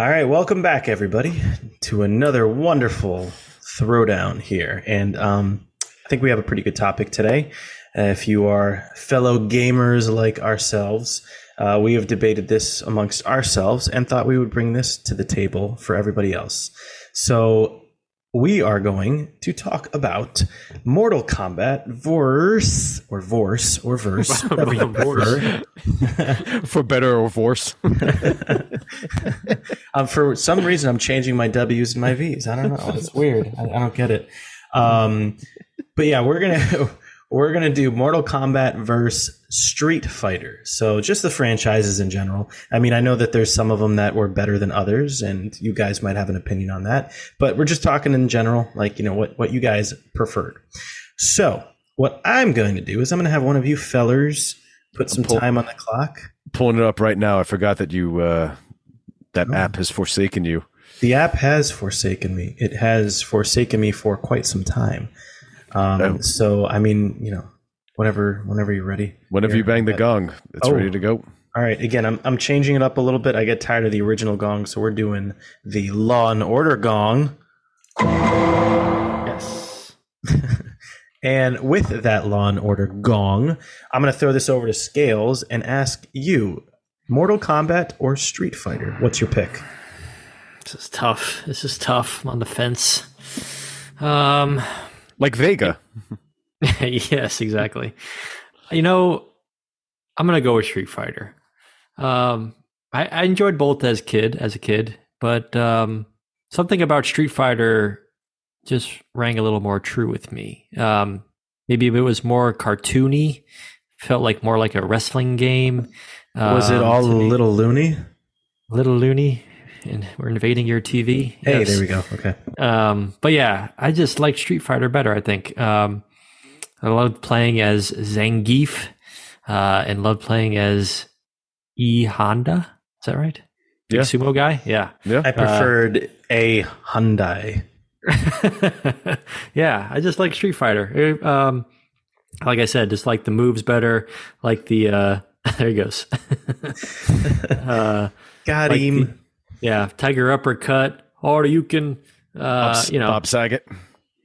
All right, welcome back, everybody, to another wonderful throwdown here. And um, I think we have a pretty good topic today. Uh, if you are fellow gamers like ourselves, uh, we have debated this amongst ourselves and thought we would bring this to the table for everybody else. So we are going to talk about Mortal Kombat verse or Vorse or verse, whatever you prefer. For better or worse. um, for some reason, I'm changing my W's and my V's. I don't know. It's weird. I, I don't get it. Um, but yeah, we're gonna we're gonna do Mortal Kombat versus Street Fighter. So just the franchises in general. I mean, I know that there's some of them that were better than others, and you guys might have an opinion on that. But we're just talking in general, like you know what what you guys preferred. So what I'm going to do is I'm going to have one of you fellers put some pull- time on the clock. Pulling it up right now. I forgot that you uh, that Oh. app has forsaken you. The app has forsaken me. It has forsaken me for quite some time. Um, Oh. So I mean, you know, whatever, whenever you're ready. Whenever Here, you bang the but- gong, it's Oh. ready to go. All right. Again, I'm I'm changing it up a little bit. I get tired of the original gong, so we're doing the Law and Order gong. Yes. And with that Law and Order gong, I'm going to throw this over to Scales and ask you, Mortal Kombat or Street Fighter? What's your pick? This is tough. This is tough. I'm on the fence. Um, Like Vega. yes, exactly. You know, I'm gonna go with Street Fighter. Um, I, I enjoyed both as kid, as a kid, but um, something about Street Fighter just rang a little more true with me. Um, maybe if it was more cartoony, felt like more like a wrestling game. Was it um, all a little loony? little loony? And we're invading your TV. Hey, Yes. there we go. Okay. Um, but yeah, I just like Street Fighter better. I think um, I loved playing as Zangief, uh, and loved playing as E Honda. Is that right? Big Yeah. sumo guy. Yeah, Yeah. I preferred a Hyundai. yeah. I just like Street Fighter. Uh, Um, like I said, just like the moves better. Like the uh, there he goes. uh, Got Like him. yeah, Tiger uppercut. Or you can, uh, Bob, you know, Bob Saget.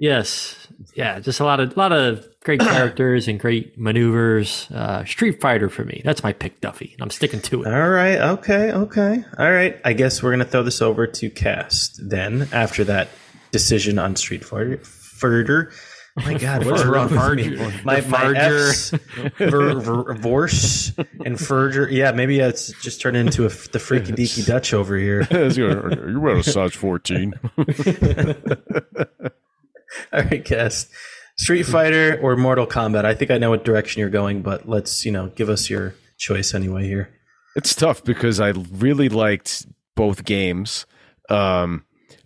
Yes. Yeah, just a lot of lot of great characters and great maneuvers. Uh, Street Fighter for me. That's my pick, Duffy. And I'm sticking to it. All right. Okay. Okay. All right. I guess we're gonna throw this over to Cast then. After that decision on Street Fighter. Fighter. My God, what is wrong with me? My The my Farger. F's, ver, ver, Vorse and Ferger. Yeah, maybe it's just turned into a, the freaky deaky Dutch over here. you wear a size 14. All right, guest. Street Fighter or Mortal Kombat? I think I know what direction you're going, but let's you know give us your choice anyway here. It's tough because I really liked both games. Um,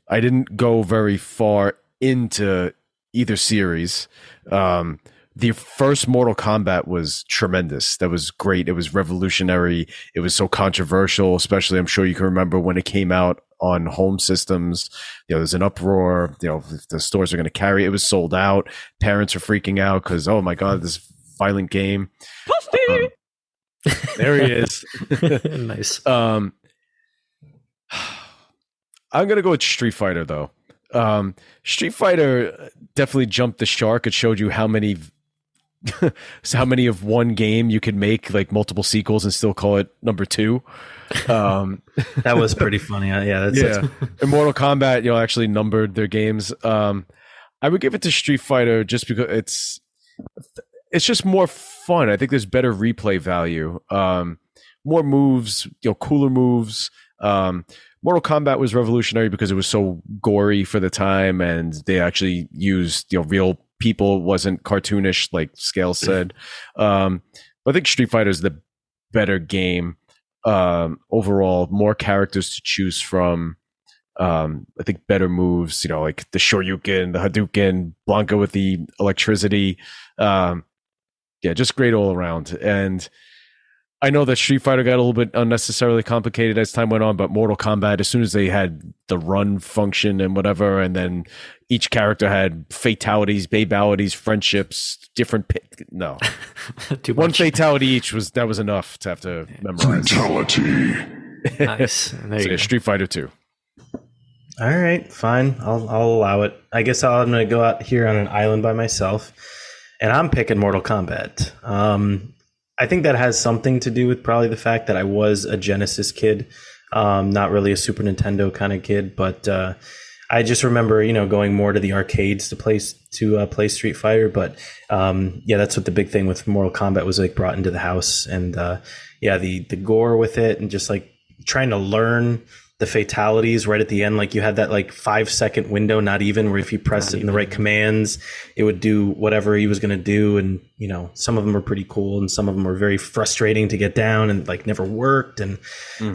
I didn't go very far into either series. Um, the first Mortal Kombat was tremendous. That was great. It was revolutionary. It was so controversial, especially I'm sure you can remember when it came out on home systems. You know, there's an uproar. You know, the stores are going to carry it. It was sold out. Parents are freaking out because, oh my God, this violent game. Um, there he is. nice. Um, I'm gonna go with Street Fighter though. Um, Street Fighter definitely jumped the shark. It showed you how many, how many of one game you could make like multiple sequels and still call it number two. Um, That was pretty funny. Uh, Yeah, that's, yeah, in Mortal Kombat, you know, actually numbered their games. Um, I would give it to Street Fighter just because it's it's just more fun. I think there's better replay value, um, more moves, you know, cooler moves. Um, Mortal Kombat was revolutionary because it was so gory for the time, and they actually used you know real people. Wasn't cartoonish like Scale said. Um, I think Street Fighter is the better game um, overall. More characters to choose from um i think better moves you know like the shoryuken the hadouken blanka with the electricity um yeah just great all around and i know that street fighter got a little bit unnecessarily complicated as time went on but mortal kombat as soon as they had the run function and whatever and then each character had fatalities babalities friendships different pi- no Too one much. fatality each was that was enough to have to memorize Fatality. Nice. There So you yeah, go. Street Fighter Two. All right, fine. I'll I'll allow it. I guess I'm gonna go out here on an island by myself, and I'm picking Mortal Kombat. Um, I think that has something to do with probably the fact that I was a Genesis kid, um, not really a Super Nintendo kind of kid, but uh, I just remember you know going more to the arcades to play to uh, play Street Fighter. But um, yeah, that's what the big thing with Mortal Kombat was like brought into the house, and uh, yeah, the the gore with it, and just like trying to learn the fatalities right at the end. Like you had that like five second window, not even where if you pressed it in the right commands, it would do whatever he was going to do. And, you know, some of them were pretty cool and some of them were very frustrating to get down and like never worked. And,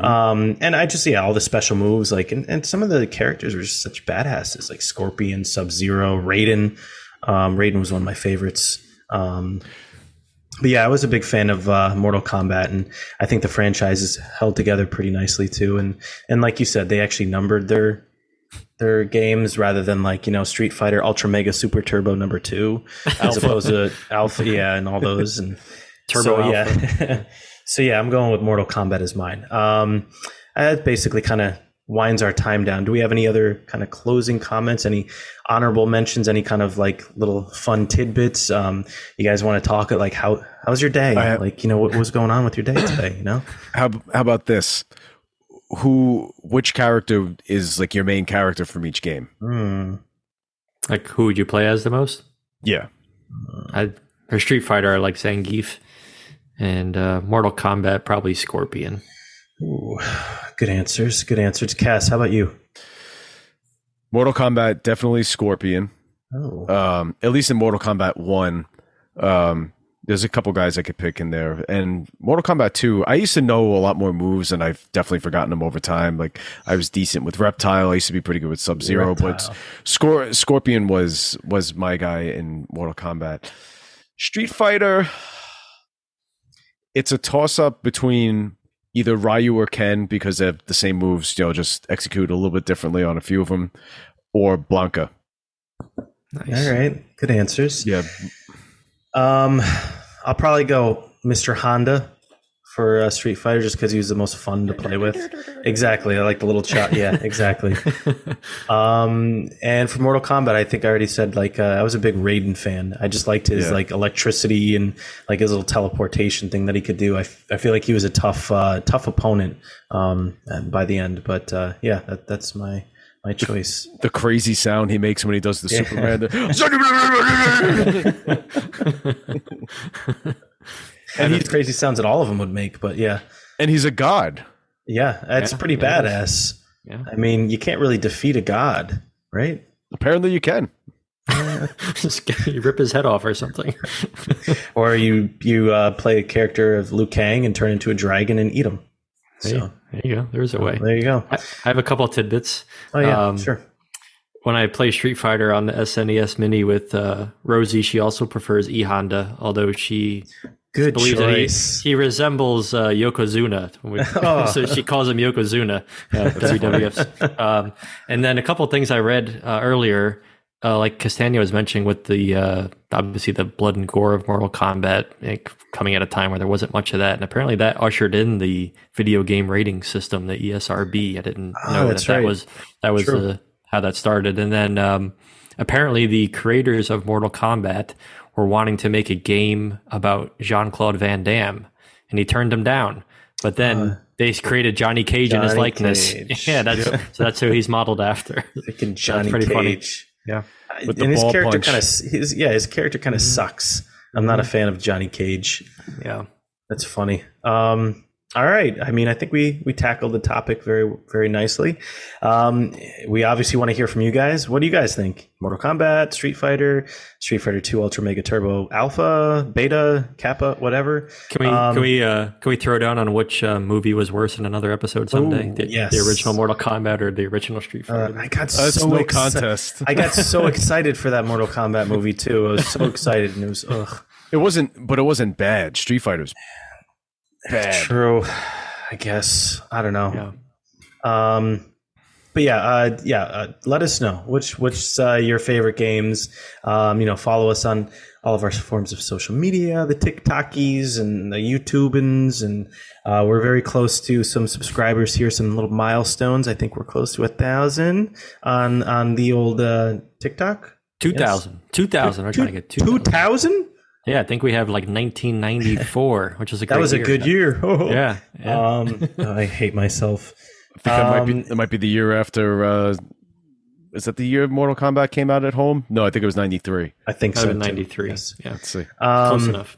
um, and I just, yeah, all the special moves, like, and, and some of the characters were just such badasses, like Scorpion, Sub Zero, Raiden. Um, Raiden was one of my favorites. Um, but yeah, I was a big fan of uh, Mortal Kombat, and I think the franchise is held together pretty nicely too. And and like you said, they actually numbered their their games rather than like you know Street Fighter Ultra Mega Super Turbo number two, as opposed to Alpha, yeah, and all those and Turbo so, yeah. so yeah, I'm going with Mortal Kombat as mine. Um, that basically kind of winds our time down. Do we have any other kind of closing comments? Any honorable mentions? Any kind of like little fun tidbits? Um, you guys want to talk? At like how how's your day? I- like you know what was going on with your day today? You know. How how about this? Who which character is like your main character from each game? Hmm. Like, who would you play as the most? Yeah. I, for Street Fighter, I like Zangief. And uh, Mortal Kombat, probably Scorpion. Ooh, good answers. Good answers. Cass, how about you? Mortal Kombat definitely Scorpion. Oh, Um, at least in Mortal Kombat One, um, there's a couple guys I could pick in there. And Mortal Kombat Two, I used to know a lot more moves, and I've definitely forgotten them over time. Like I was decent with Reptile. I used to be pretty good with Sub Zero, but Scor- Scorpion was was my guy in Mortal Kombat. Street Fighter, it's a toss up between either Ryu or Ken because they have the same moves, you know, just execute a little bit differently on a few of them, or Blanka. Nice. all right. Good answers. Yeah, Um, I'll probably go Mr. Honda for uh, Street Fighter just because he was the most fun to play with. Exactly. I like the little shot. Yeah, exactly. um, and for Mortal Kombat, I think I already said like uh, I was a big Raiden fan. I just liked his Yeah. like electricity and like his little teleportation thing that he could do. I, f- I feel like he was a tough uh, tough opponent um, by the end. But uh, yeah, that, that's my my choice. the crazy sound he makes when he does the Superman. And he's crazy sounds that all of them would make. But yeah, and he's a god. yeah, that's Yeah, pretty yeah, it badass. Yeah. I mean, you can't really defeat a god, right? Apparently, you can. Just you rip his head off or something. Or you you uh, play a character of Liu Kang and turn into a dragon and eat him. Hey, So there you go. There's a way. there you go. I, I have a couple of tidbits. Oh yeah, Um, sure. When I play Street Fighter on the SNES Mini with uh, Rosie, she also prefers E Honda, although she Good that he, choice. he resembles uh, Yokozuna. Oh. so she calls him Yokozuna, uh, WWF. Um, and then a couple of things I read uh, earlier, uh, like Castagna was mentioning with the uh, obviously the blood and gore of Mortal Kombat like, coming at a time where there wasn't much of that. And apparently that ushered in the video game rating system, the ESRB. I didn't Oh, know that that's that right. was that was uh, how that started. And then um, apparently the creators of Mortal Kombat were wanting to make a game about Jean Claude Van Damme, and he turned them down. But then they created Johnny Cage in his Uh, likeness. Cage. Yeah, that's so that's who he's modeled after. Freaking Johnny pretty funny. Cage. Yeah. With the and his ball character kind of his yeah his character kind of sucks. I'm not a fan of Johnny Cage. Yeah. That's funny. Um, all right. I mean, I think we we tackled the topic very very nicely. Um, we obviously want to hear from you guys. What do you guys think? Mortal Kombat, Street Fighter, Street Fighter Two Ultra Mega Turbo Alpha, Beta, Kappa, whatever. Can we Um, can we uh, can we throw down on which uh, movie was worse in another episode someday? Ooh, the, yes. the original Mortal Kombat or the original Street Uh, Fighter? I got That's so no exci- contest. I got so excited for that Mortal Kombat movie too. I was so excited, and it was ugh. It wasn't, but it wasn't bad. Street Fighter's bad. True. I guess I don't know. yeah. Um, but yeah, uh, yeah. Uh, let us know which which uh, your favorite games. Um, you know, follow us on all of our forms of social media, the TikTokies and the YouTubans, and uh, we're very close to some subscribers here, some little milestones. I think we're close to a thousand on on the old uh, TikTok. 2000. 2000. We're trying to get Two 2000. Thousand. Yeah, I think we have like 1994, which is a great That was a year. good year. Yeah. yeah. Um, I hate myself. I think that might be Um, that might be the year after. Uh, is that the year Mortal Kombat came out at home? No, I think it was '93. I think so. 93. Yes. Yeah. Let's see. Close Um, enough.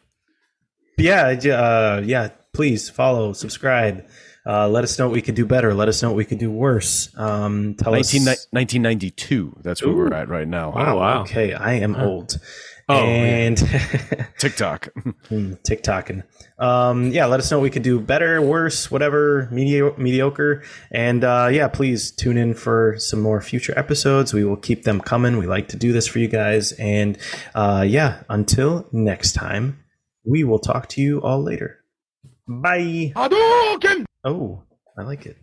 yeah, uh, yeah. Please follow, subscribe. Uh, let us know what we could do better. Let us know what we could do worse. Um, tell 19, us. 1992. That's where we're at right now. Wow. wow. Okay, I am old. Oh, yeah. and TikTok. Hmm, TikToking. Um, yeah, let us know what we could do better, worse, whatever, medio- mediocre. And uh, yeah, please tune in for some more future episodes. We will keep them coming. We like to do this for you guys. And uh, yeah, until next time, we will talk to you all later. Bye. Oh, I like it.